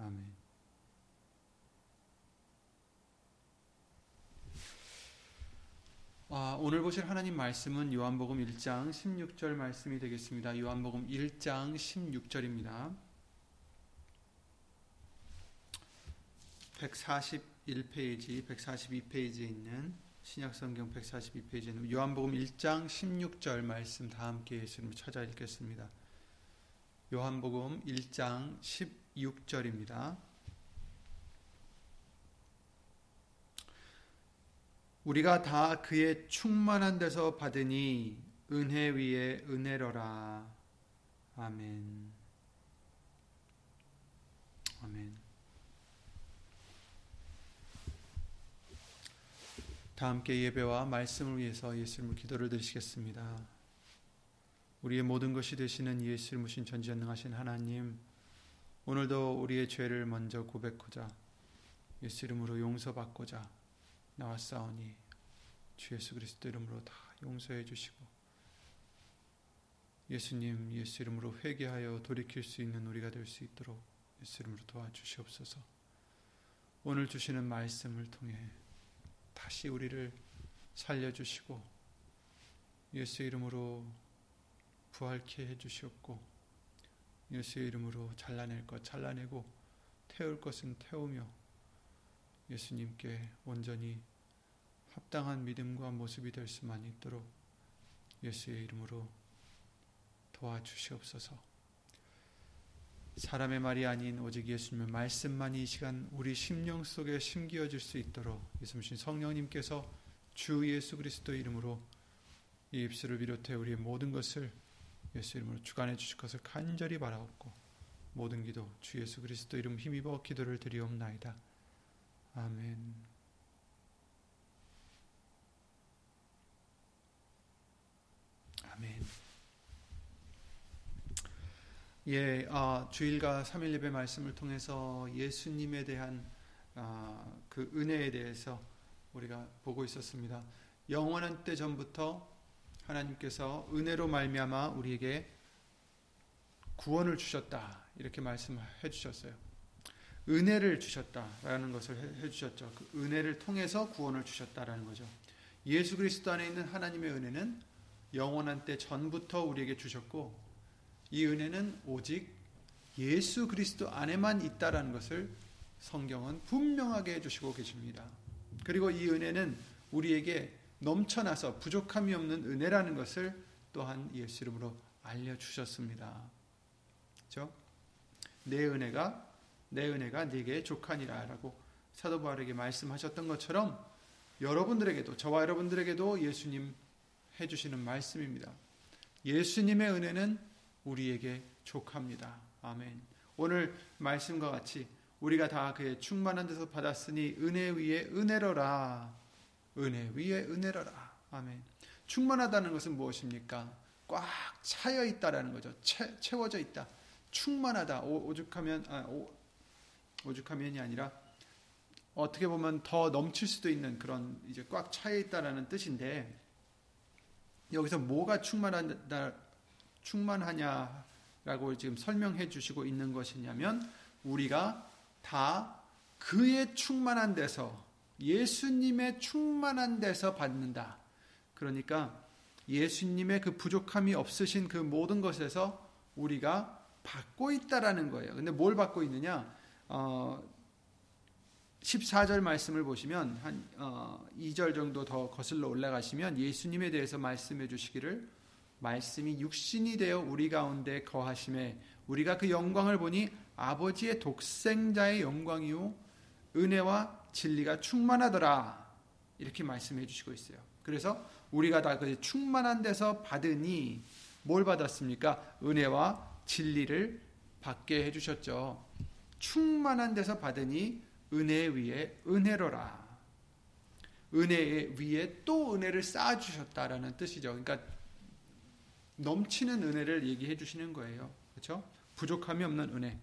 아멘. 아, 오늘 보실 하나님 말씀은 요한복음 1장 16절 말씀이 되겠습니다. 요한복음 1장 16절입니다. 141페이지, 142페이지에 있는 신약성경 142페이지에 있는 요한복음 1장 16절 말씀 다 함께 예수님 찾아 읽겠습니다. 요한복음 1장 16 6절입니다. 우리가 다 그의 충만한 데서 받으니 은혜 위에 은혜로라. 아멘. 아멘. 다 함께 예배와 말씀을 위해서 예수님을 기도를 드리시겠습니다. 우리의 모든 것이 되시는 예수를 무신 전지전능하신 하나님 오늘도 우리의 죄를 먼저 고백하자 예수 이름으로 용서받고자 나왔사오니 주 예수 그리스도 이름으로 다 용서해 주시고 예수님 예수 이름으로 회개하여 돌이킬 수 있는 우리가 될 수 있도록 예수 이름으로 도와주시옵소서. 오늘 주시는 말씀을 통해 다시 우리를 살려 주시고 예수 이름으로 부활케 해 주시옵고 예수의 이름으로 잘라낼 것 잘라내고 태울 것은 태우며 예수님께 온전히 합당한 믿음과 모습이 될 수만 있도록 예수의 이름으로 도와주시옵소서. 사람의 말이 아닌 오직 예수님의 말씀만이 이 시간 우리 심령 속에 심기어질 수 있도록 예수님 성령님께서 주 예수 그리스도 이름으로 이 입술을 비롯해 우리의 모든 것을 예수 이름으로 주관해 주실 것을 간절히 바라옵고 모든 기도 주 예수 그리스도 이름 힘입어 기도를 드리옵나이다. 아멘. 아멘. 예, 아, 주일과 3일 예배 말씀을 통해서 예수님에 대한 아, 그 은혜에 대해서 우리가 보고 있었습니다. 영원한 때 전부터 하나님께서 은혜로 말미암아 우리에게 구원을 주셨다 이렇게 말씀해 주셨어요. 은혜를 주셨다라는 것을 해 주셨죠. 그 은혜를 통해서 구원을 주셨다라는 거죠. 예수 그리스도 안에 있는 하나님의 은혜는 영원한 때 전부터 우리에게 주셨고 이 은혜는 오직 예수 그리스도 안에만 있다라는 것을 성경은 분명하게 해 주시고 계십니다. 그리고 이 은혜는 우리에게 넘쳐나서 부족함이 없는 은혜라는 것을 또한 예수 이름으로 알려주셨습니다. 그렇죠? 내 은혜가 내 은혜가 네게 족하니라라고 사도 바울에게 말씀하셨던 것처럼 여러분들에게도 저와 여러분들에게도 예수님 해주시는 말씀입니다. 예수님의 은혜는 우리에게 족합니다. 아멘. 오늘 말씀과 같이 우리가 다 그의 충만한 데서 받았으니 은혜 위에 은혜로라 은혜 위에 은혜로라. 아멘. 충만하다는 것은 무엇입니까? 꽉 차여 있다라는 거죠. 채, 채워져 있다. 충만하다. 오, 죽하면 아, 오, 오죽하면이 아니라 어떻게 보면 더 넘칠 수도 있는 그런 이제 꽉 차여 있다라는 뜻인데 여기서 뭐가 충만하다 충만하냐라고 지금 설명해 주시고 있는 것이냐면 우리가 다 그의 충만한 데서 예수님의 충만한 데서 받는다. 그러니까 예수님의 그 부족함이 없으신 그 모든 것에서 우리가 받고 있다라는 거예요. 근데 뭘 받고 있느냐? 어, 14절 말씀을 보시면 한 어, 2절 정도 더 거슬러 올라가시면 예수님에 대해서 말씀해 주시기를 말씀이 육신이 되어 우리 가운데 거하심에 우리가 그 영광을 보니 아버지의 독생자의 영광이요 은혜와 진리가 충만하더라 이렇게 말씀해 주시고 있어요. 그래서 우리가 다 그 충만한 데서 받으니 뭘 받았습니까? 은혜와 진리를 받게 해 주셨죠. 충만한 데서 받으니 은혜 위에 은혜로라. 은혜 위에 또 은혜를 쌓아 주셨다라는 뜻이죠. 그러니까 넘치는 은혜를 얘기해 주시는 거예요. 그렇죠? 부족함이 없는 은혜.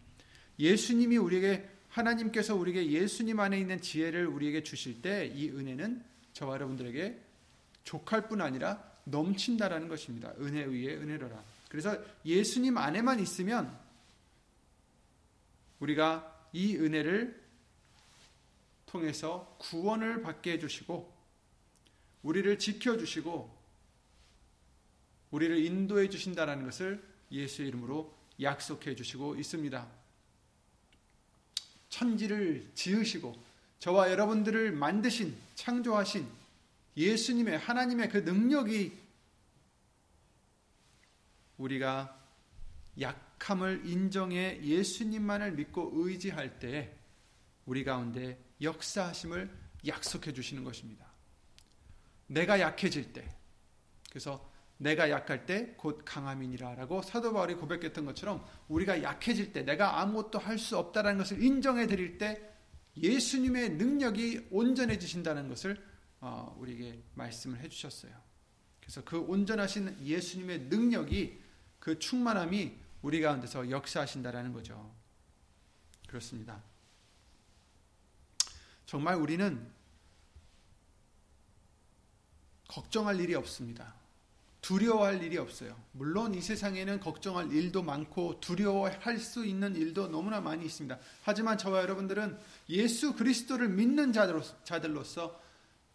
예수님이 우리에게 하나님께서 우리에게 예수님 안에 있는 지혜를 우리에게 주실 때 이 은혜는 저와 여러분들에게 족할 뿐 아니라 넘친다라는 것입니다. 은혜 위에 은혜로라. 그래서 예수님 안에만 있으면 우리가 이 은혜를 통해서 구원을 받게 해주시고 우리를 지켜주시고 우리를 인도해 주신다는 것을 예수의 이름으로 약속해 주시고 있습니다. 천지를 지으시고 저와 여러분들을 만드신 창조하신 예수님의 하나님의 그 능력이 우리가 약함을 인정해 예수님만을 믿고 의지할 때 우리 가운데 역사하심을 약속해 주시는 것입니다. 내가 약해질 때 그래서 내가 약할 때 곧 강함이니라라고 사도 바울이 고백했던 것처럼 우리가 약해질 때 내가 아무것도 할 수 없다라는 것을 인정해 드릴 때 예수님의 능력이 온전해지신다는 것을 어, 우리에게 말씀을 해 주셨어요. 그래서 그 온전하신 예수님의 능력이 그 충만함이 우리 가운데서 역사하신다라는 거죠. 그렇습니다. 정말 우리는 걱정할 일이 없습니다. 두려워할 일이 없어요. 물론 이 세상에는 걱정할 일도 많고 두려워할 수 있는 일도 너무나 많이 있습니다. 하지만 저와 여러분들은 예수 그리스도를 믿는 자들로서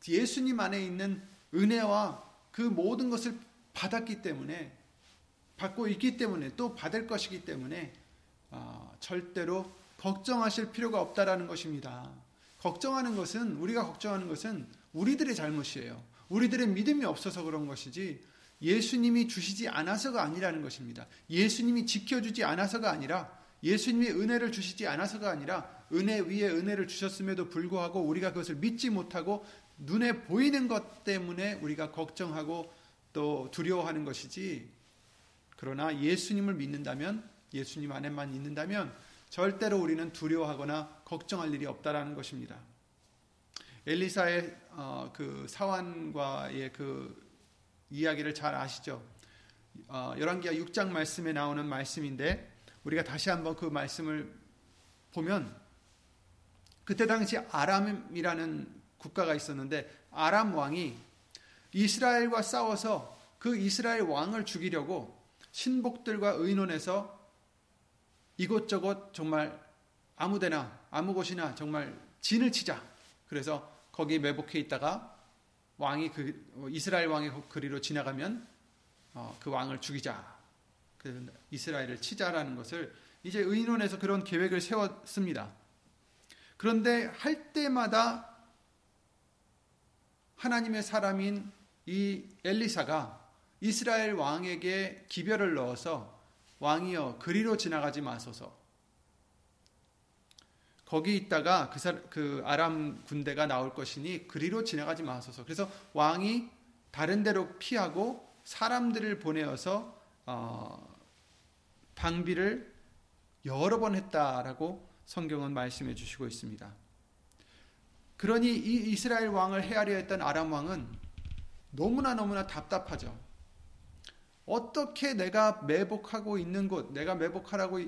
예수님 안에 있는 은혜와 그 모든 것을 받았기 때문에 받고 있기 때문에 또 받을 것이기 때문에 어, 절대로 걱정하실 필요가 없다라는 것입니다. 걱정하는 것은 우리가 걱정하는 것은 우리들의 잘못이에요. 우리들의 믿음이 없어서 그런 것이지 예수님이 주시지 않아서가 아니라는 것입니다. 예수님이 지켜주지 않아서가 아니라 예수님이 은혜를 주시지 않아서가 아니라 은혜 위에 은혜를 주셨음에도 불구하고 우리가 그것을 믿지 못하고 눈에 보이는 것 때문에 우리가 걱정하고 또 두려워하는 것이지 그러나 예수님을 믿는다면 예수님 안에만 있는다면 절대로 우리는 두려워하거나 걱정할 일이 없다라는 것입니다. 엘리사의 어, 그 사환과의 그 이야기를 잘 아시죠? 어, 열왕기하 6장 말씀에 나오는 말씀인데 우리가 다시 한번 그 말씀을 보면 그때 당시 아람이라는 국가가 있었는데 아람 왕이 이스라엘과 싸워서 그 이스라엘 왕을 죽이려고 신복들과 의논해서 이곳저곳 정말 아무데나 아무 곳이나 정말 진을 치자. 그래서 거기 매복해 있다가 왕이 그 이스라엘 왕의 그리로 지나가면 어, 그 왕을 죽이자. 그 이스라엘을 치자라는 것을 이제 의논해서 그런 계획을 세웠습니다. 그런데 할 때마다 하나님의 사람인 이 엘리사가 이스라엘 왕에게 기별을 넣어서 왕이여 그리로 지나가지 마소서. 거기 있다가 그, 사, 그 아람 군대가 나올 것이니 그리로 지나가지 마소서. 그래서 왕이 다른 데로 피하고 사람들을 보내어서 어, 방비를 여러 번 했다라고 성경은 말씀해 주시고 있습니다. 그러니 이 이스라엘 왕을 헤아려 했던 아람 왕은 너무나 너무나 답답하죠. 어떻게 내가 매복하고 있는 곳, 내가 매복하라고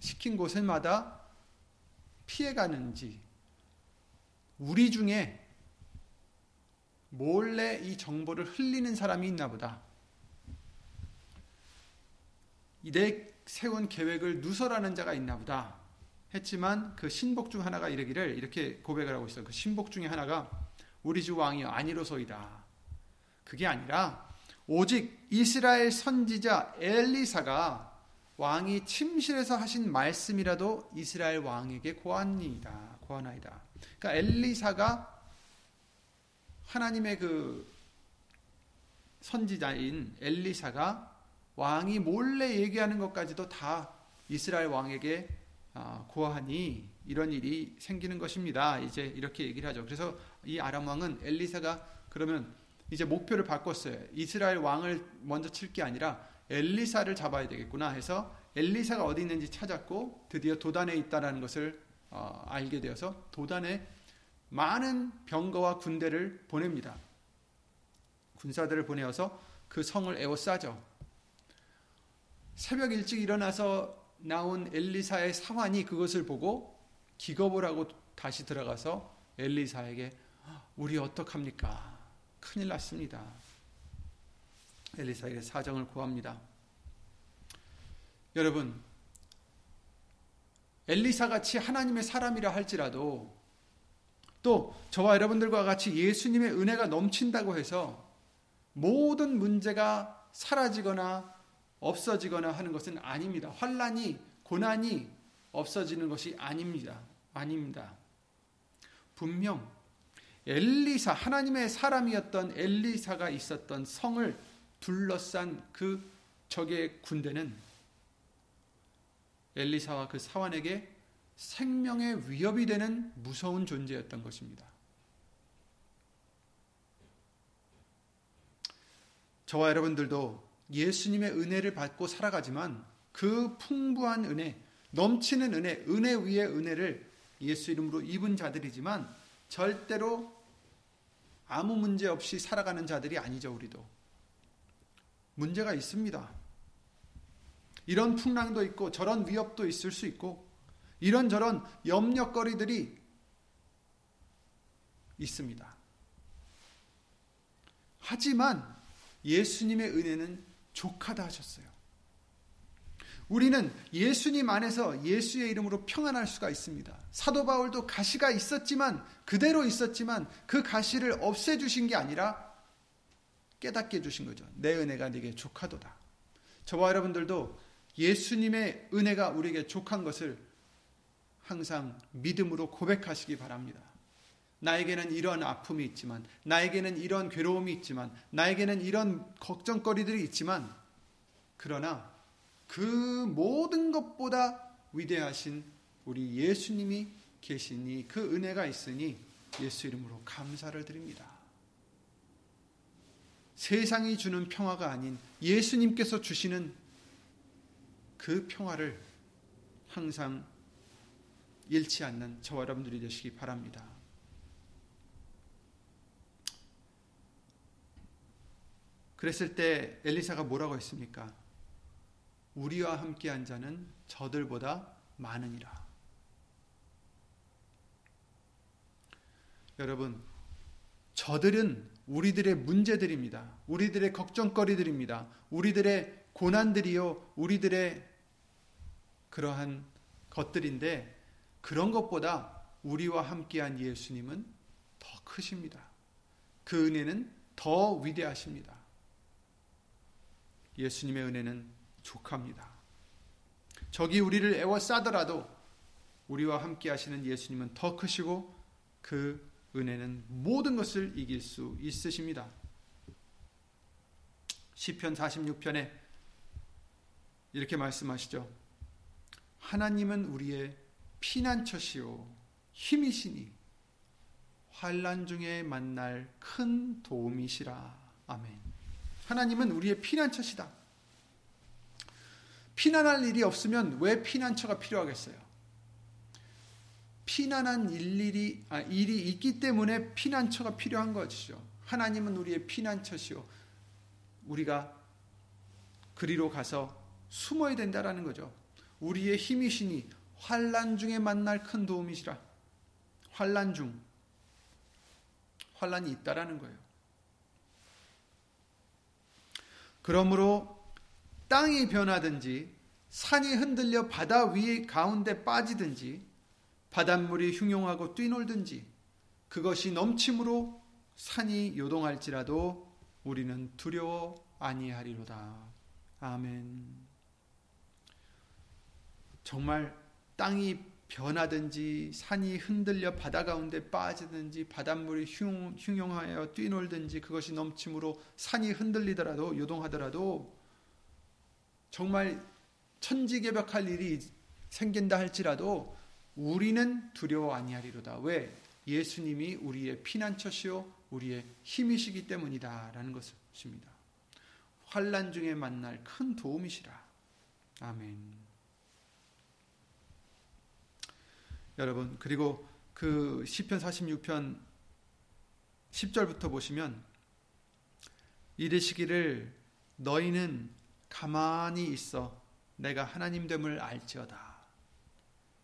시킨 곳마다 피해가는지, 우리 중에 몰래 이 정보를 흘리는 사람이 있나 보다. 내 세운 계획을 누설하는 자가 있나 보다. 했지만 그 신복 중 하나가 이르기를 이렇게 고백을 하고 있어요. 그 신복 중에 하나가 우리 주 왕이 아니로소이다. 그게 아니라 오직 이스라엘 선지자 엘리사가 왕이 침실에서 하신 말씀이라도 이스라엘 왕에게 고하니이다. 고하나이다. 그러니까 엘리사가 하나님의 그 선지자인 엘리사가 왕이 몰래 얘기하는 것까지도 다 이스라엘 왕에게 아, 고하니 이런 일이 생기는 것입니다. 이제 이렇게 얘기를 하죠. 그래서 이 아람 왕은 엘리사가 그러면 이제 목표를 바꿨어요. 이스라엘 왕을 먼저 칠 게 아니라 엘리사를 잡아야 되겠구나 해서 엘리사가 어디 있는지 찾았고 드디어 도단에 있다라는 것을 어, 알게 되어서 도단에 많은 병거와 군대를 보냅니다. 군사들을 보내어서 그 성을 에워싸죠. 새벽 일찍 일어나서 나온 엘리사의 사환이 그것을 보고 기겁을 하고 다시 들어가서 엘리사에게 우리 어떡합니까? 큰일 났습니다. 엘리사에게 사정을 구합니다. 여러분, 엘리사 같이 하나님의 사람이라 할지라도 또 저와 여러분들과 같이 예수님의 은혜가 넘친다고 해서 모든 문제가 사라지거나 없어지거나 하는 것은 아닙니다. 환란이 고난이 없어지는 것이 아닙니다. 아닙니다. 분명 엘리사 하나님의 사람이었던 엘리사가 있었던 성을 둘러싼 그 적의 군대는 엘리사와 그 사환에게 생명의 위협이 되는 무서운 존재였던 것입니다. 저와 여러분들도 예수님의 은혜를 받고 살아가지만 그 풍부한 은혜, 넘치는 은혜, 은혜 위에 은혜를 예수 이름으로 입은 자들이지만 절대로 아무 문제 없이 살아가는 자들이 아니죠, 우리도. 문제가 있습니다. 이런 풍랑도 있고 저런 위협도 있을 수 있고 이런저런 염려거리들이 있습니다. 하지만 예수님의 은혜는 족하다 하셨어요. 우리는 예수님 안에서 예수의 이름으로 평안할 수가 있습니다. 사도 바울도 가시가 있었지만 그대로 있었지만 그 가시를 없애 주신 게 아니라 깨닫게 해 주신 거죠. 내 은혜가 네게 족하도다. 저와 여러분들도 예수님의 은혜가 우리에게 족한 것을 항상 믿음으로 고백하시기 바랍니다. 나에게는 이런 아픔이 있지만, 나에게는 이런 괴로움이 있지만, 나에게는 이런 걱정거리들이 있지만, 그러나 그 모든 것보다 위대하신 우리 예수님이 계시니 그 은혜가 있으니 예수 이름으로 감사를 드립니다. 세상이 주는 평화가 아닌 예수님께서 주시는 그 평화를 항상 잃지 않는 저와 여러분들이 되시기 바랍니다. 그랬을 때 엘리사가 뭐라고 했습니까? 우리와 함께 한 자는 저들보다 많으니라. 여러분, 저들은 우리들의 문제들입니다. 우리들의 걱정거리들입니다. 우리들의 고난들이요, 우리들의 그러한 것들인데, 그런 것보다 우리와 함께한 예수님은 더 크십니다. 그 은혜는 더 위대하십니다. 예수님의 은혜는 족합니다. 적이 우리를 애워싸더라도 우리와 함께 하시는 예수님은 더 크시고 그 은혜는 모든 것을 이길 수 있으십니다. 시편 46편에 이렇게 말씀하시죠. 하나님은 우리의 피난처시요 힘이시니 환란 중에 만날 큰 도움이시라. 아멘. 하나님은 우리의 피난처시다. 피난할 일이 없으면 왜 피난처가 필요하겠어요? 피난한 일일이 아, 일이 있기 때문에 피난처가 필요한 것이죠. 하나님은 우리의 피난처시요. 우리가 그리로 가서 숨어야 된다라는 거죠. 우리의 힘이시니 환란 중에 만날 큰 도움이시라. 환란 중 환란이 있다라는 거예요. 그러므로 땅이 변하든지 산이 흔들려 바다 위 가운데 빠지든지 바닷물이 흉용하고 뛰놀든지 그것이 넘침으로 산이 요동할지라도 우리는 두려워 아니하리로다. 아멘. 정말 땅이 변하든지 산이 흔들려 바다 가운데 빠지든지 바닷물이 흉, 흉용하여 뛰놀든지 그것이 넘침으로 산이 흔들리더라도 요동하더라도 정말 천지개벽할 일이 생긴다 할지라도 우리는 두려워 아니하리로다. 왜? 예수님이 우리의 피난처시요 우리의 힘이시기 때문이다라는 것입니다. 환란 중에 만날 큰 도움이시라. 아멘. 여러분 그리고 그 시편 46편 10절부터 보시면 이르시기를 너희는 가만히 있어 내가 하나님 됨을 알지어다.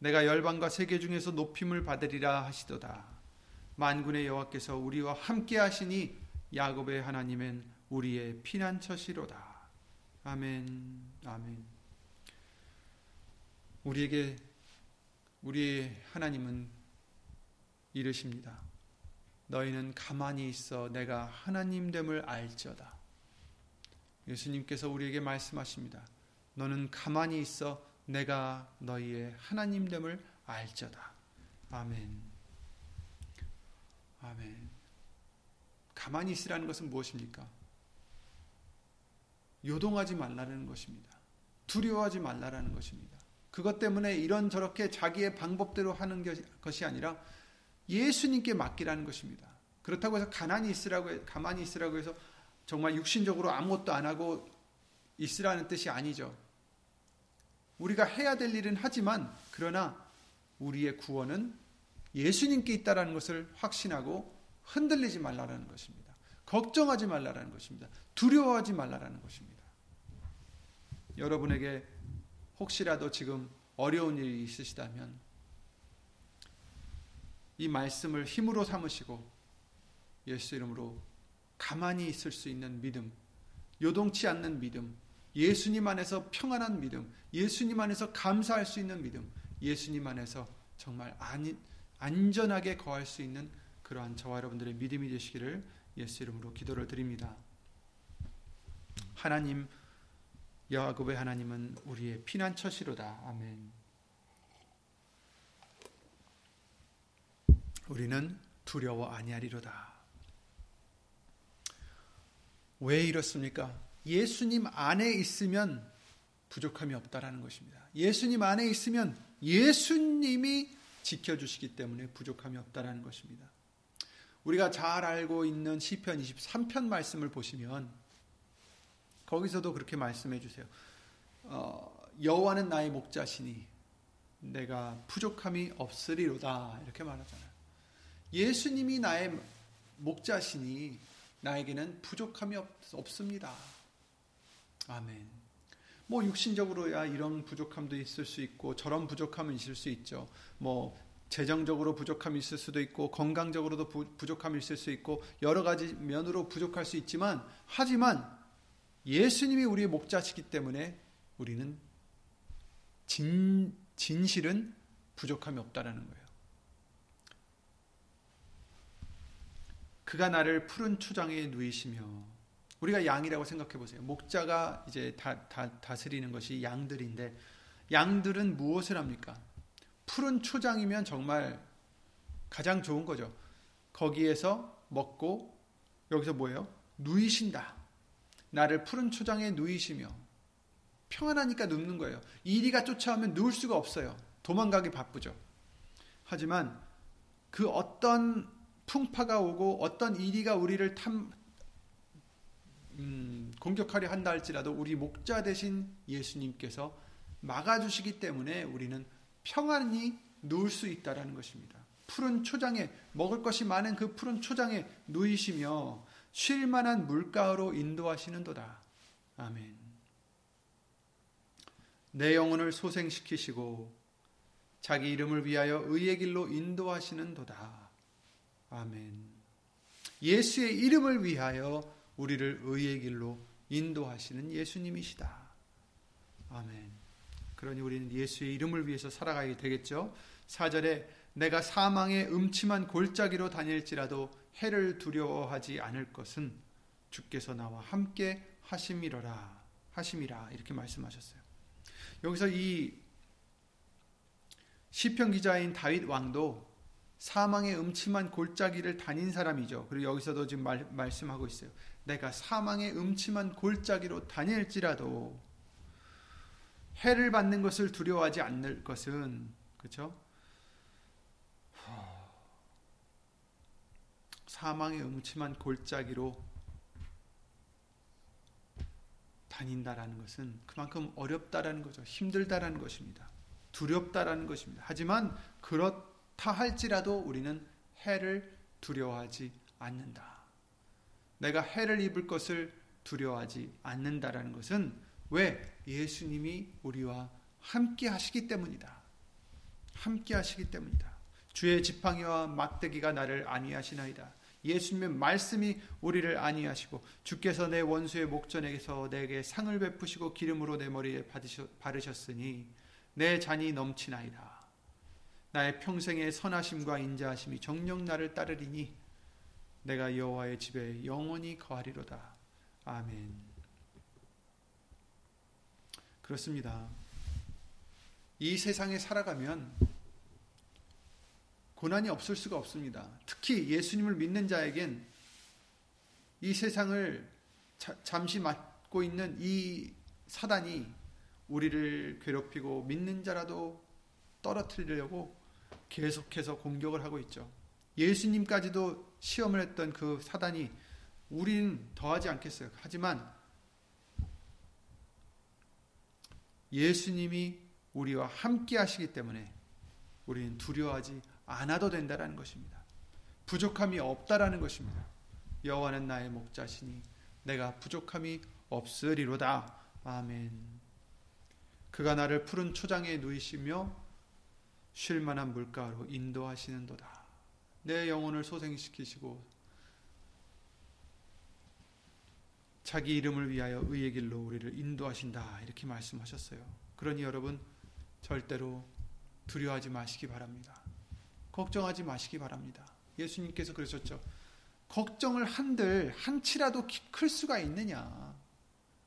내가 열방과 세계 중에서 높임을 받으리라 하시도다. 만군의 여호와께서 우리와 함께 하시니 야곱의 하나님은 우리의 피난처시로다. 아멘. 아멘. 우리에게 우리 하나님은 이르십니다. 너희는 가만히 있어 내가 하나님 됨을 알지어다. 예수님께서 우리에게 말씀하십니다. 너는 가만히 있어 내가 너희의 하나님됨을 알지어다. 아멘. 아멘. 가만히 있으라는 것은 무엇입니까? 요동하지 말라는 것입니다. 두려워하지 말라는 것입니다. 그것 때문에 이런 저렇게 자기의 방법대로 하는 것이 아니라 예수님께 맡기라는 것입니다. 그렇다고 해서 가만히 있으라고 가만히 있으라고 해서 정말 육신적으로 아무것도 안 하고 있으라는 뜻이 아니죠. 우리가 해야 될 일은 하지만 그러나 우리의 구원은 예수님께 있다라는 것을 확신하고 흔들리지 말라라는 것입니다. 걱정하지 말라라는 것입니다. 두려워하지 말라라는 것입니다. 여러분에게 혹시라도 지금 어려운 일이 있으시다면 이 말씀을 힘으로 삼으시고 예수 이름으로 가만히 있을 수 있는 믿음, 요동치 않는 믿음, 예수님 안에서 평안한 믿음, 예수님 안에서 감사할 수 있는 믿음, 예수님 안에서 정말 안, 안전하게 거할 수 있는 그러한 저와 여러분들의 믿음이 되시기를 예수 이름으로 기도를 드립니다. 하나님 야곱의 하나님은 우리의 피난처시로다. 아멘. 우리는 두려워 아니하리로다. 왜 이렇습니까? 예수님 안에 있으면 부족함이 없다라는 것입니다. 예수님 안에 있으면 예수님이 지켜주시기 때문에 부족함이 없다라는 것입니다. 우리가 잘 알고 있는 시편 23편 말씀을 보시면 거기서도 그렇게 말씀해 주세요. 어, 여호와는 나의 목자시니 내가 부족함이 없으리로다 이렇게 말하잖아요. 예수님이 나의 목자시니 나에게는 부족함이 없, 없습니다. 아멘. 뭐 육신적으로야 이런 부족함도 있을 수 있고 저런 부족함은 있을 수 있죠. 뭐 재정적으로 부족함이 있을 수도 있고 건강적으로도 부, 부족함이 있을 수 있고 여러 가지 면으로 부족할 수 있지만 하지만 예수님이 우리의 목자시기 때문에 우리는 진, 진실은 부족함이 없다라는 거예요. 그가 나를 푸른 초장에 누이시며 우리가 양이라고 생각해 보세요. 목자가 이제 다, 다, 다스리는 것이 양들인데 양들은 무엇을 합니까? 푸른 초장이면 정말 가장 좋은 거죠. 거기에서 먹고 여기서 뭐예요? 누이신다. 나를 푸른 초장에 누이시며 평안하니까 눕는 거예요. 이리가 쫓아오면 누울 수가 없어요. 도망가기 바쁘죠. 하지만 그 어떤 풍파가 오고 어떤 이리가 우리를 탐 음, 공격하려 한다 할지라도 우리 목자 대신 예수님께서 막아주시기 때문에 우리는 평안히 누울 수 있다라는 것입니다. 푸른 초장에 먹을 것이 많은 그 푸른 초장에 누이시며 쉴 만한 물가로 인도하시는도다. 아멘. 내 영혼을 소생시키시고 자기 이름을 위하여 의의 길로 인도하시는도다. 아멘. 예수의 이름을 위하여 우리를 의의 길로 인도하시는 예수님이시다. 아멘. 그러니 우리는 예수의 이름을 위해서 살아가야 되겠죠. 4절에 내가 사망의 음침한 골짜기로 다닐지라도 해를 두려워하지 않을 것은 주께서 나와 함께 하심이라 하심이라 이렇게 말씀하셨어요. 여기서 이 시편 기자인 다윗 왕도 사망의 음침한 골짜기를 다닌 사람이죠. 그리고 여기서도 지금 말, 말씀하고 있어요. 내가 사망의 음침한 골짜기로 다닐지라도 해를 받는 것을 두려워하지 않을 것은 그렇죠? 사망의 음침한 골짜기로 다닌다라는 것은 그만큼 어렵다라는 거죠. 힘들다라는 것입니다. 두렵다라는 것입니다. 하지만 그렇다 할지라도 우리는 해를 두려워하지 않는다. 내가 해를 입을 것을 두려워하지 않는다라는 것은 왜 예수님이 우리와 함께 하시기 때문이다. 함께 하시기 때문이다. 주의 지팡이와 막대기가 나를 안위하시나이다. 예수님의 말씀이 우리를 안위하시고 주께서 내 원수의 목전에서 내게 상을 베푸시고 기름으로 내 머리에 바르셨으니 내 잔이 넘치나이다. 나의 평생의 선하심과 인자하심이 정령 나를 따르리니 내가 여호와의 집에 영원히 거하리로다. 아멘. 그렇습니다. 이 세상에 살아가면 고난이 없을 수가 없습니다. 특히 예수님을 믿는 자에겐 이 세상을 자, 잠시 맡고 있는 이 사단이 우리를 괴롭히고 믿는 자라도 떨어뜨리려고 계속해서 공격을 하고 있죠. 예수님까지도 시험을 했던 그 사단이 우리는 더하지 않겠어요. 하지만 예수님이 우리와 함께 하시기 때문에 우리는 두려워하지 않아도 된다라는 것입니다. 부족함이 없다라는 것입니다. 여호와는 나의 목자시니 내가 부족함이 없으리로다. 아멘. 그가 나를 푸른 초장에 누이시며 쉴 만한 물가로 인도하시는도다. 내 영혼을 소생시키시고 자기 이름을 위하여 의의 길로 우리를 인도하신다. 이렇게 말씀하셨어요. 그러니 여러분 절대로 두려워하지 마시기 바랍니다. 걱정하지 마시기 바랍니다. 예수님께서 그러셨죠. 걱정을 한들 한치라도 클 수가 있느냐.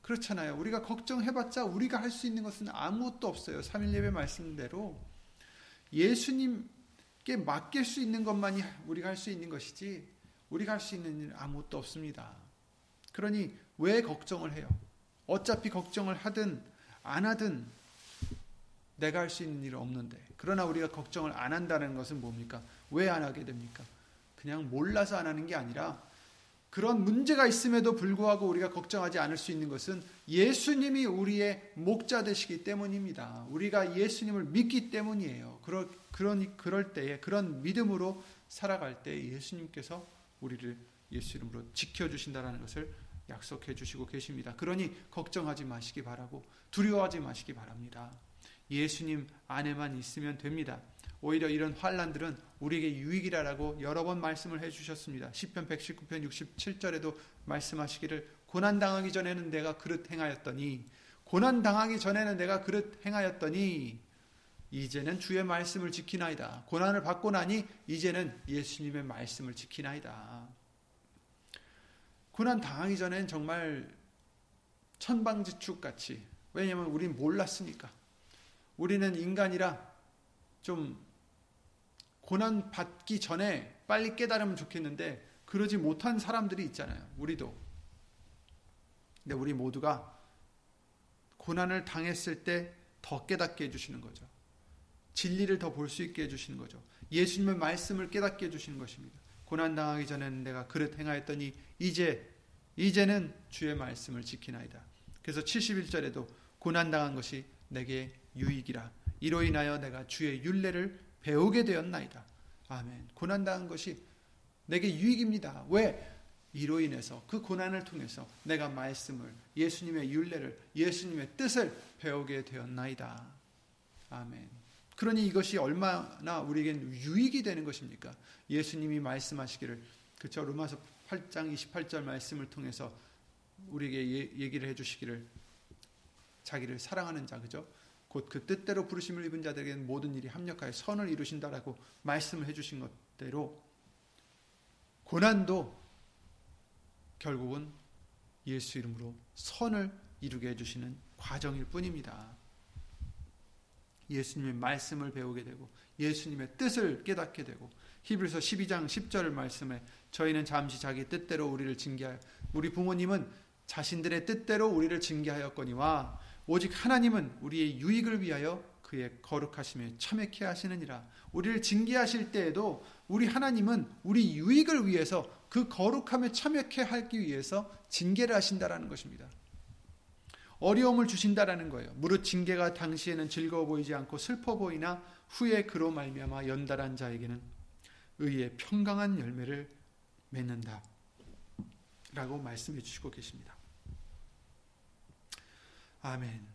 그렇잖아요. 우리가 걱정해봤자 우리가 할 수 있는 것은 아무것도 없어요. 3일 예배 말씀대로 예수님께 맡길 수 있는 것만이 우리가 할 수 있는 것이지 우리가 할 수 있는 일 아무것도 없습니다. 그러니 왜 걱정을 해요? 어차피 걱정을 하든 안 하든 내가 할 수 있는 일은 없는데. 그러나 우리가 걱정을 안 한다는 것은 뭡니까? 왜 안 하게 됩니까? 그냥 몰라서 안 하는 게 아니라 그런 문제가 있음에도 불구하고 우리가 걱정하지 않을 수 있는 것은 예수님이 우리의 목자 되시기 때문입니다. 우리가 예수님을 믿기 때문이에요. 그럴, 그러니, 그럴 때에 그런 믿음으로 살아갈 때 예수님께서 우리를 예수 이름으로 지켜주신다는 것을 약속해 주시고 계십니다. 그러니 걱정하지 마시기 바라고 두려워하지 마시기 바랍니다. 예수님 안에만 있으면 됩니다. 오히려 이런 환란들은 우리에게 유익이라고 여러 번 말씀을 해 주셨습니다. 시편 119편 67절에도 말씀하시기를 고난 당하기 전에는 내가 그릇 행하였더니 고난 당하기 전에는 내가 그릇 행하였더니 이제는 주의 말씀을 지키나이다. 고난을 받고 나니 이제는 예수님의 말씀을 지키나이다. 고난 당하기 전엔 정말 천방지축 같이 왜냐하면 우린 몰랐으니까 우리는 인간이라 좀 고난 받기 전에 빨리 깨달으면 좋겠는데 그러지 못한 사람들이 있잖아요. 우리도. 근데 우리 모두가 고난을 당했을 때 더 깨닫게 해주시는 거죠. 진리를 더 볼 수 있게 해주시는 거죠. 예수님의 말씀을 깨닫게 해주시는 것입니다. 고난 당하기 전에는 내가 그릇 행하였더니 이제 이제는 주의 말씀을 지키나이다. 그래서 71절에도 고난 당한 것이 내게 유익이라 이로 인하여 내가 주의 윤례를 배우게 되었나이다. 아멘. 고난 당한 것이 내게 유익입니다. 왜? 이로 인해서 그 고난을 통해서 내가 말씀을 예수님의 윤례를 예수님의 뜻을 배우게 되었나이다. 아멘. 그러니 이것이 얼마나 우리에겐 유익이 되는 것입니까? 예수님이 말씀하시기를 그쵸 로마서 8장 28절 말씀을 통해서 우리에게 예, 얘기를 해 주시기를 자기를 사랑하는 자 그죠? 곧 그 뜻대로 부르심을 입은 자들에게는 모든 일이 합력하여 선을 이루신다라고 말씀을 해 주신 것대로 고난도 결국은 예수 이름으로 선을 이루게 해 주시는 과정일 뿐입니다. 예수님의 말씀을 배우게 되고 예수님의 뜻을 깨닫게 되고 히브리서 12장 10절 말씀에 저희는 잠시 자기 뜻대로 우리를 징계하여 우리 부모님은 자신들의 뜻대로 우리를 징계하였거니와 오직 하나님은 우리의 유익을 위하여 그의 거룩하심에 참여케 하시느니라. 우리를 징계하실 때에도 우리 하나님은 우리 유익을 위해서 그 거룩함에 참여케 하기 위해서 징계를 하신다라는 것입니다. 어려움을 주신다라는 거예요. 무릇 징계가 당시에는 즐거워 보이지 않고 슬퍼 보이나 후에 그로 말미암아 연달한 자에게는 의의 평강한 열매를 맺는다. 라고 말씀해 주시고 계십니다. 아멘.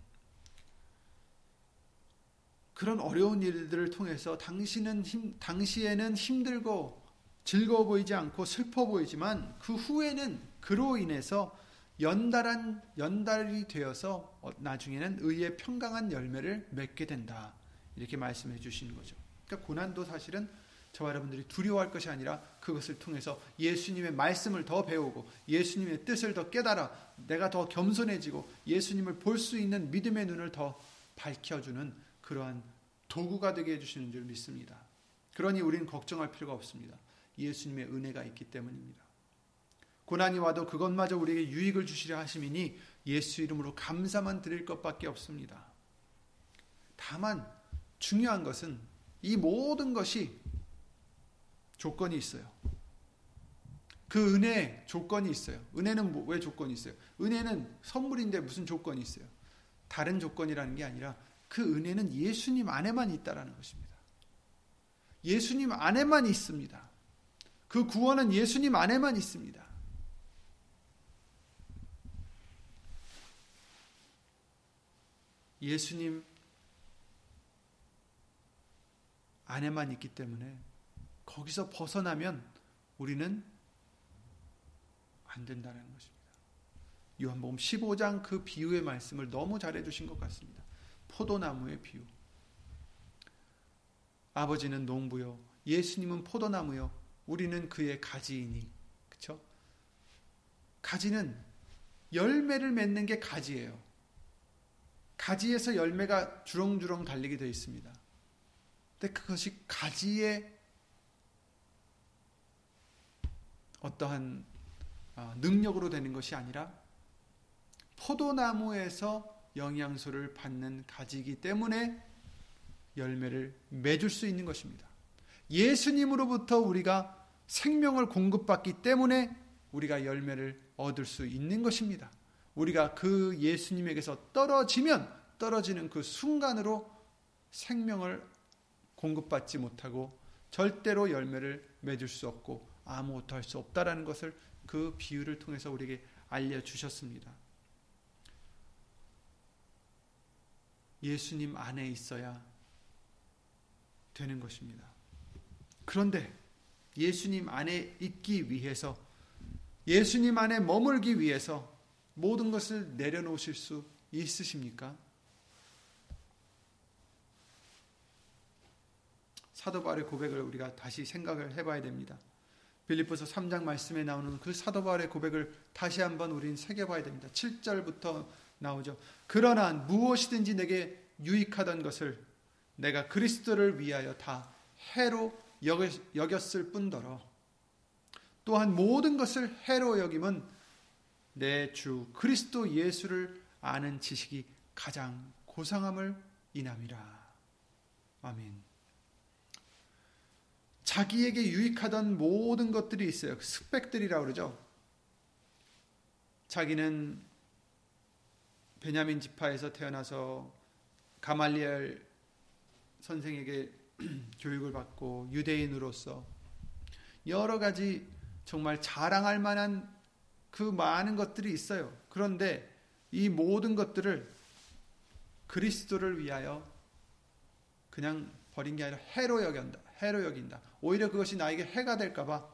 그런 어려운 일들을 통해서 당신은 힘, 당시에는 힘들고 즐거워 보이지 않고 슬퍼 보이지만 그 후에는 그로 인해서 연달한 연달이 되어서 어, 나중에는 의의 평강한 열매를 맺게 된다. 이렇게 말씀해 주시는 거죠. 그러니까 고난도 사실은 저와 여러분들이 두려워할 것이 아니라 그것을 통해서 예수님의 말씀을 더 배우고 예수님의 뜻을 더 깨달아 내가 더 겸손해지고 예수님을 볼 수 있는 믿음의 눈을 더 밝혀주는 그러한 도구가 되게 해주시는 줄 믿습니다. 그러니 우리는 걱정할 필요가 없습니다. 예수님의 은혜가 있기 때문입니다. 고난이 와도 그것마저 우리에게 유익을 주시려 하심이니 예수 이름으로 감사만 드릴 것밖에 없습니다. 다만 중요한 것은 이 모든 것이 조건이 있어요. 그 은혜 조건이 있어요. 은혜는 뭐, 왜 조건이 있어요? 은혜는 선물인데 무슨 조건이 있어요? 다른 조건이라는 게 아니라 그 은혜는 예수님 안에만 있다라는 것입니다. 예수님 안에만 있습니다. 그 구원은 예수님 안에만 있습니다. 예수님 안에만 있기 때문에 거기서 벗어나면 우리는 안 된다는 것입니다. 요한복음 15장 그 비유의 말씀을 너무 잘해 주신 것 같습니다. 포도나무의 비유. 아버지는 농부요. 예수님은 포도나무요. 우리는 그의 가지이니. 그렇죠? 가지는 열매를 맺는 게 가지예요. 가지에서 열매가 주렁주렁 달리게 되어 있습니다. 근데 그것이 가지의 어떠한 아, 능력으로 되는 것이 아니라 포도나무에서 영양소를 받는 가지이기 때문에 열매를 맺을 수 있는 것입니다. 예수님으로부터 우리가 생명을 공급받기 때문에 우리가 열매를 얻을 수 있는 것입니다. 우리가 그 예수님에게서 떨어지면 떨어지는 그 순간으로 생명을 공급받지 못하고 절대로 열매를 맺을 수 없고 아무것도 할 수 없다라는 것을 그 비유를 통해서 우리에게 알려 주셨습니다. 예수님 안에 있어야 되는 것입니다. 그런데 예수님 안에 있기 위해서 예수님 안에 머물기 위해서 모든 것을 내려놓으실 수 있으십니까? 사도 바울의 고백을 우리가 다시 생각을 해봐야 됩니다. 빌립보서 3장 말씀에 나오는 그 사도 바울의 고백을 다시 한번 우리는 새겨봐야 됩니다. 7절부터 나오죠. 그러나 무엇이든지 내게 유익하던 것을 내가 그리스도를 위하여 다 해로 여겼을 뿐더러 또한 모든 것을 해로 여김은 내 주 그리스도 예수를 아는 지식이 가장 고상함을 인함이라. 아멘. 자기에게 유익하던 모든 것들이 있어요. 스펙들이라고 그러죠. 자기는 베냐민 지파에서 태어나서 가말리엘 선생에게 교육을 받고 유대인으로서 여러 가지 정말 자랑할 만한 그 많은 것들이 있어요. 그런데 이 모든 것들을 그리스도를 위하여 그냥 버린 게 아니라 해로 여긴다. 해로 여긴다. 오히려 그것이 나에게 해가 될까봐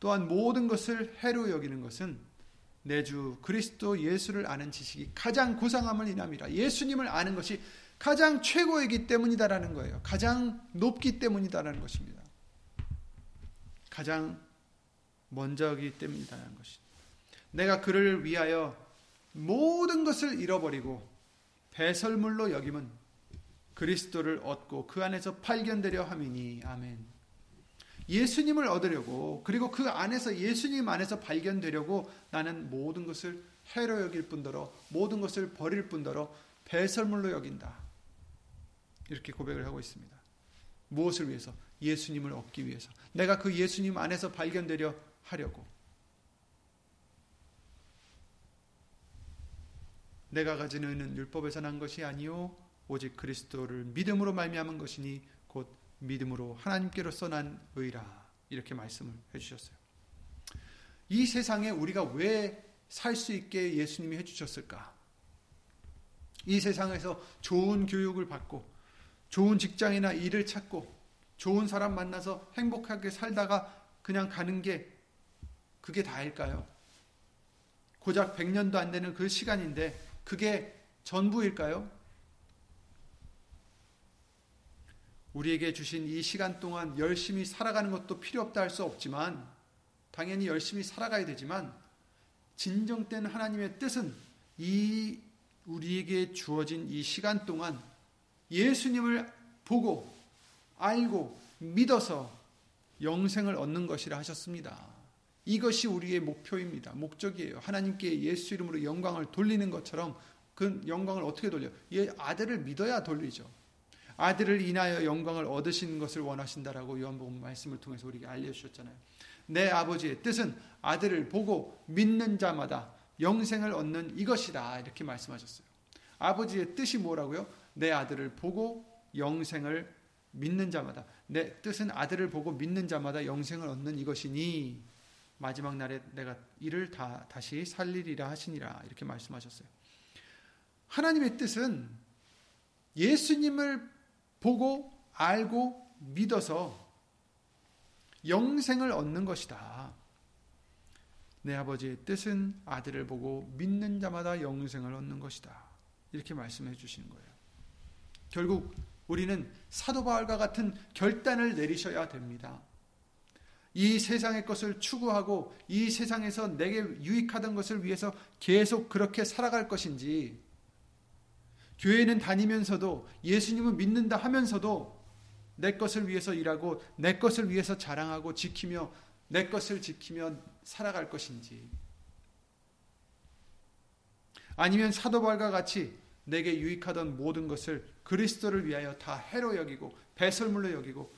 또한 모든 것을 해로 여기는 것은 내 주 그리스도 예수를 아는 지식이 가장 고상함을 인함이라. 예수님을 아는 것이 가장 최고이기 때문이다라는 거예요. 가장 높기 때문이다라는 것입니다. 가장 먼저이기 때문이다라는 것이. 내가 그를 위하여 모든 것을 잃어버리고 배설물로 여김은 그리스도를 얻고 그 안에서 발견되려 함이니 아멘. 예수님을 얻으려고 그리고 그 안에서 예수님 안에서 발견되려고 나는 모든 것을 해로 여길 뿐더러 모든 것을 버릴 뿐더러 배설물로 여긴다. 이렇게 고백을 하고 있습니다. 무엇을 위해서? 예수님을 얻기 위해서. 내가 그 예수님 안에서 발견되려 하려고. 내가 가진 의는 율법에서 난 것이 아니요 오직 그리스도를 믿음으로 말미암은 것이니 곧 믿음으로 하나님께로서 난 의라 이렇게 말씀을 해주셨어요. 이 세상에 우리가 왜 살 수 있게 예수님이 해주셨을까? 이 세상에서 좋은 교육을 받고 좋은 직장이나 일을 찾고 좋은 사람 만나서 행복하게 살다가 그냥 가는 게 그게 다일까요? 고작 100년도 안 되는 그 시간인데 그게 전부일까요? 우리에게 주신 이 시간 동안 열심히 살아가는 것도 필요 없다 할 수 없지만, 당연히 열심히 살아가야 되지만, 진정된 하나님의 뜻은 이 우리에게 주어진 이 시간 동안 예수님을 보고, 알고, 믿어서 영생을 얻는 것이라 하셨습니다. 이것이 우리의 목표입니다. 목적이에요. 하나님께 예수 이름으로 영광을 돌리는 것처럼 그 영광을 어떻게 돌려? 예, 아들을 믿어야 돌리죠. 아들을 인하여 영광을 얻으시는 것을 원하신다라고 요한복음 말씀을 통해서 우리에게 알려주셨잖아요. 내 아버지의 뜻은 아들을 보고 믿는 자마다 영생을 얻는 이것이다 이렇게 말씀하셨어요. 아버지의 뜻이 뭐라고요? 내 아들을 보고 영생을 믿는 자마다 내 뜻은 아들을 보고 믿는 자마다 영생을 얻는 이것이니 마지막 날에 내가 이를 다 다시 살리리라 하시니라 이렇게 말씀하셨어요. 하나님의 뜻은 예수님을 보고 알고 믿어서 영생을 얻는 것이다. 내 아버지의 뜻은 아들을 보고 믿는 자마다 영생을 얻는 것이다. 이렇게 말씀해 주시는 거예요. 결국 우리는 사도 바울과 같은 결단을 내리셔야 됩니다. 이 세상의 것을 추구하고 이 세상에서 내게 유익하던 것을 위해서 계속 그렇게 살아갈 것인지 교회는 다니면서도 예수님을 믿는다 하면서도 내 것을 위해서 일하고 내 것을 위해서 자랑하고 지키며 내 것을 지키며 살아갈 것인지 아니면 사도 바울과 같이 내게 유익하던 모든 것을 그리스도를 위하여 다 해로 여기고 배설물로 여기고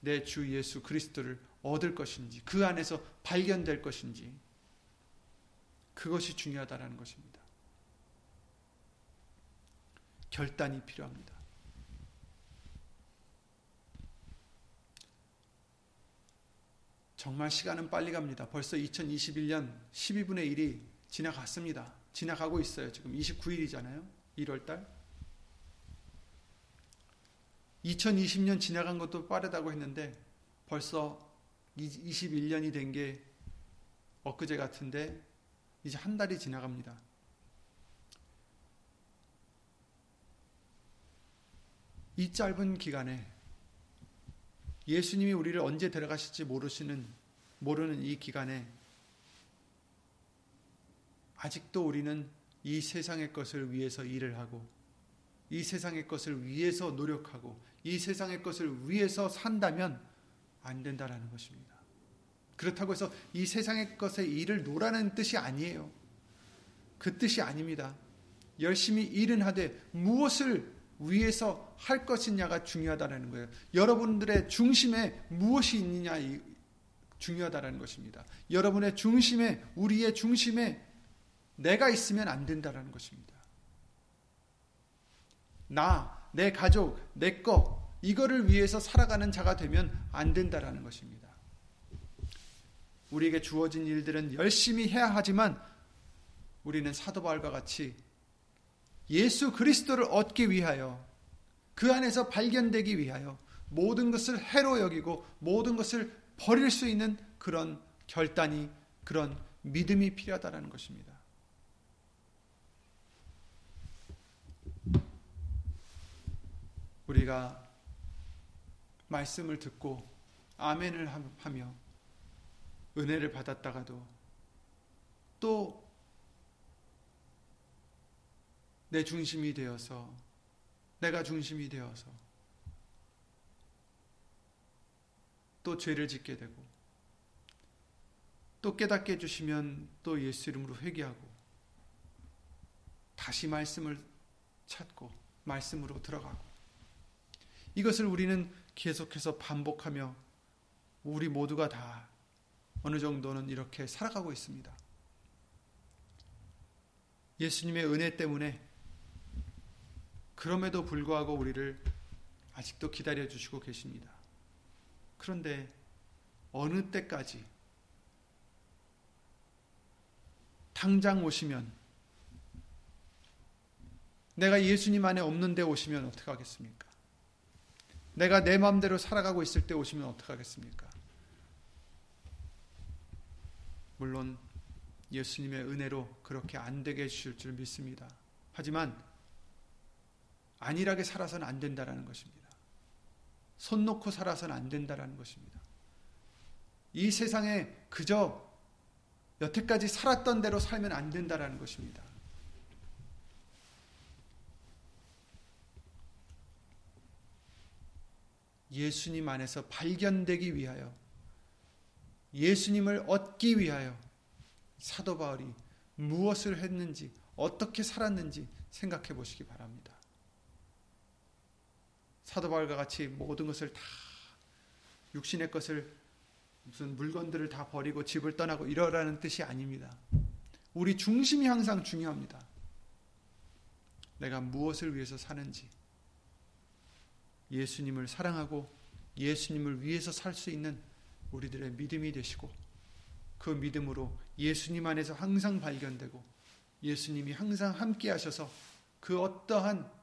내 주 예수 그리스도를 얻을 것인지 그 안에서 발견될 것인지 그것이 중요하다라는 것입니다. 결단이 필요합니다. 정말 시간은 빨리 갑니다. 벌써 2021년 12분의 1이 지나갔습니다. 지나가고 있어요. 지금 29일이잖아요. 1월 달. 2020년 지나간 것도 빠르다고 했는데 벌써 21년이 된 게 엊그제 같은데 이제 한 달이 지나갑니다. 이 짧은 기간에 예수님이 우리를 언제 데려가실지 모르시는 모르는 이 기간에 아직도 우리는 이 세상의 것을 위해서 일을 하고 이 세상의 것을 위해서 노력하고 이 세상의 것을 위해서 산다면 안 된다라는 것입니다. 그렇다고 해서 이 세상의 것에 일을 노라는 뜻이 아니에요. 그 뜻이 아닙니다. 열심히 일은 하되 무엇을 위해서 할 것이냐가 중요하다는 거예요. 여러분들의 중심에 무엇이 있느냐 중요하다는 것입니다. 여러분의 중심에 우리의 중심에 내가 있으면 안 된다는 것입니다. 나, 내 가족, 내 거, 이거를 위해서 살아가는 자가 되면 안 된다라는 것입니다. 우리에게 주어진 일들은 열심히 해야 하지만 우리는 사도 바울과 같이 예수 그리스도를 얻기 위하여 그 안에서 발견되기 위하여 모든 것을 해로 여기고 모든 것을 버릴 수 있는 그런 결단이 그런 믿음이 필요하다는 것입니다. 우리가 말씀을 듣고 아멘을 하며 은혜를 받았다가도 또 내 중심이 되어서 내가 중심이 되어서 또 죄를 짓게 되고 또 깨닫게 해주시면 또 예수 이름으로 회개하고 다시 말씀을 찾고 말씀으로 들어가고 이것을 우리는 계속해서 반복하며 우리 모두가 다 어느 정도는 이렇게 살아가고 있습니다. 예수님의 은혜 때문에 그럼에도 불구하고 우리를 아직도 기다려 주시고 계십니다. 그런데 어느 때까지 당장 오시면 내가 예수님 안에 없는데 오시면 어떻게 하겠습니까? 내가 내 마음대로 살아가고 있을 때 오시면 어떻게 하겠습니까? 물론 예수님의 은혜로 그렇게 안 되게 해주실 줄 믿습니다. 하지만 안일하게 살아서는 안 된다라는 것입니다. 손 놓고 살아서는 안 된다라는 것입니다. 이 세상에 그저 여태까지 살았던 대로 살면 안 된다라는 것입니다. 예수님 안에서 발견되기 위하여 예수님을 얻기 위하여 사도 바울이 무엇을 했는지 어떻게 살았는지 생각해 보시기 바랍니다. 사도 바울과 같이 모든 것을 다 육신의 것을 무슨 물건들을 다 버리고 집을 떠나고 이러라는 뜻이 아닙니다. 우리 중심이 항상 중요합니다. 내가 무엇을 위해서 사는지 예수님을 사랑하고 예수님을 위해서 살 수 있는 우리들의 믿음이 되시고 그 믿음으로 예수님 안에서 항상 발견되고 예수님이 항상 함께 하셔서 그 어떠한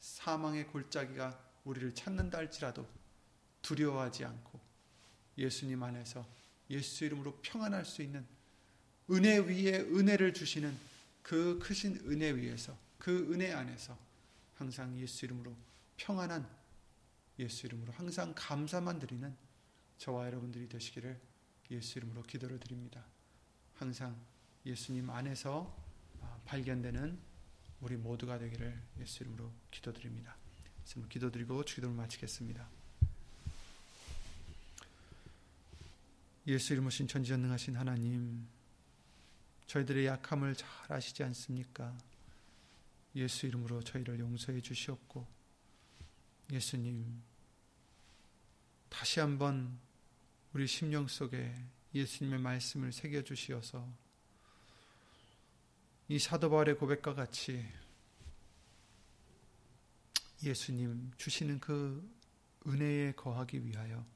사망의 골짜기가 우리를 찾는다 할지라도 두려워하지 않고 예수님 안에서 예수 이름으로 평안할 수 있는 은혜 위에 은혜를 주시는 그 크신 은혜 위에서 그 은혜 안에서 항상 예수 이름으로 평안한 예수 이름으로 항상 감사만 드리는 저와 여러분들이 되시기를 예수 이름으로 기도를 드립니다. 항상 예수님 안에서 아, 발견되는 우리 모두가 되기를 예수 이름으로 기도드립니다. 기도드리고 기도를 마치겠습니다. 예수 이름으로 신 전지전능하신 하나님 저희들의 약함을 잘 아시지 않습니까? 예수 이름으로 저희를 용서해 주시옵고 예수님 다시 한번 우리 심령 속에 예수님의 말씀을 새겨 주시어서 이 사도 바울의 고백과 같이 예수님 주시는 그 은혜에 거하기 위하여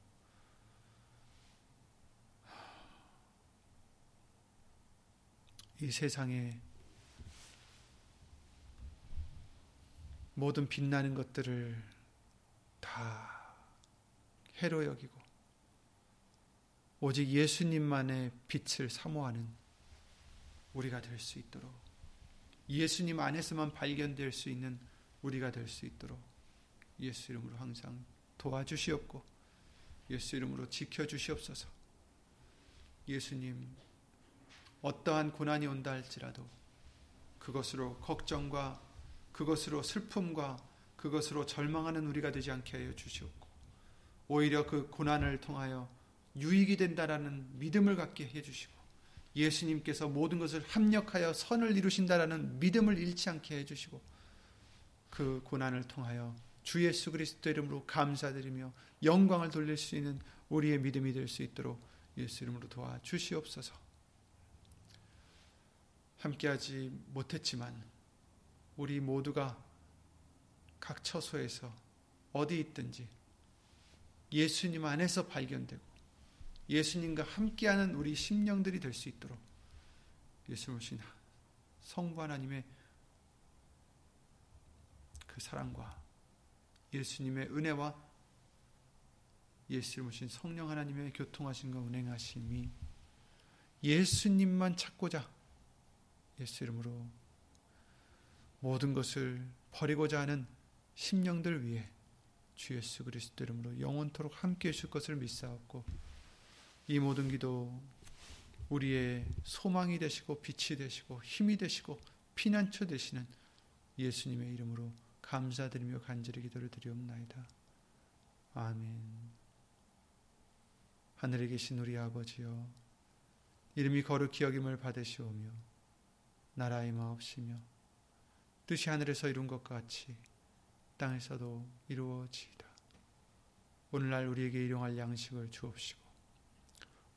이 세상에 모든 빛나는 것들을 다 해로 여기고 오직 예수님만의 빛을 사모하는 우리가 될 수 있도록. 예수님 안에서만 발견될 수 있는 우리가 될 수 있도록 예수 이름으로 항상 도와주시옵고 예수 이름으로 지켜주시옵소서. 예수님 어떠한 고난이 온다 할지라도 그것으로 걱정과 그것으로 슬픔과 그것으로 절망하는 우리가 되지 않게 하여 주시옵고 오히려 그 고난을 통하여 유익이 된다라는 믿음을 갖게 해 주시고 예수님께서 모든 것을 합력하여 선을 이루신다라는 믿음을 잃지 않게 해 주시고 그 고난을 통하여 주 예수 그리스도 이름으로 감사드리며 영광을 돌릴 수 있는 우리의 믿음이 될 수 있도록 예수 이름으로 도와 주시옵소서. 함께하지 못했지만 우리 모두가 각 처소에서 어디 있든지 예수님 안에서 발견되고 예수님과 함께하는 우리 심령들이 될 수 있도록 예수님 오신 성부 하나님의 그 사랑과 예수님의 은혜와 예수님 오신 성령 하나님의 교통하신과 운행하심이 예수님만 찾고자 예수 이름으로 모든 것을 버리고자 하는 심령들 위해 주 예수 그리스도 이름으로 영원토록 함께 해 줄 것을 믿사옵고 이 모든 기도 우리의 소망이 되시고 빛이 되시고 힘이 되시고 피난처 되시는 예수님의 이름으로 감사드리며 간절히 기도를 드리옵나이다. 아멘. 하늘에 계신 우리 아버지여 이름이 거룩히 여김을 받으시오며 나라의 마옵시며 뜻이 하늘에서 이룬 것 같이 땅에서도 이루어지이다. 오늘날 우리에게 일용할 양식을 주옵시고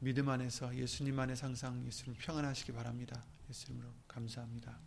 믿음 안에서 예수님 안에 항상 예수님 평안하시기 바랍니다. 예수 이름으로 감사합니다.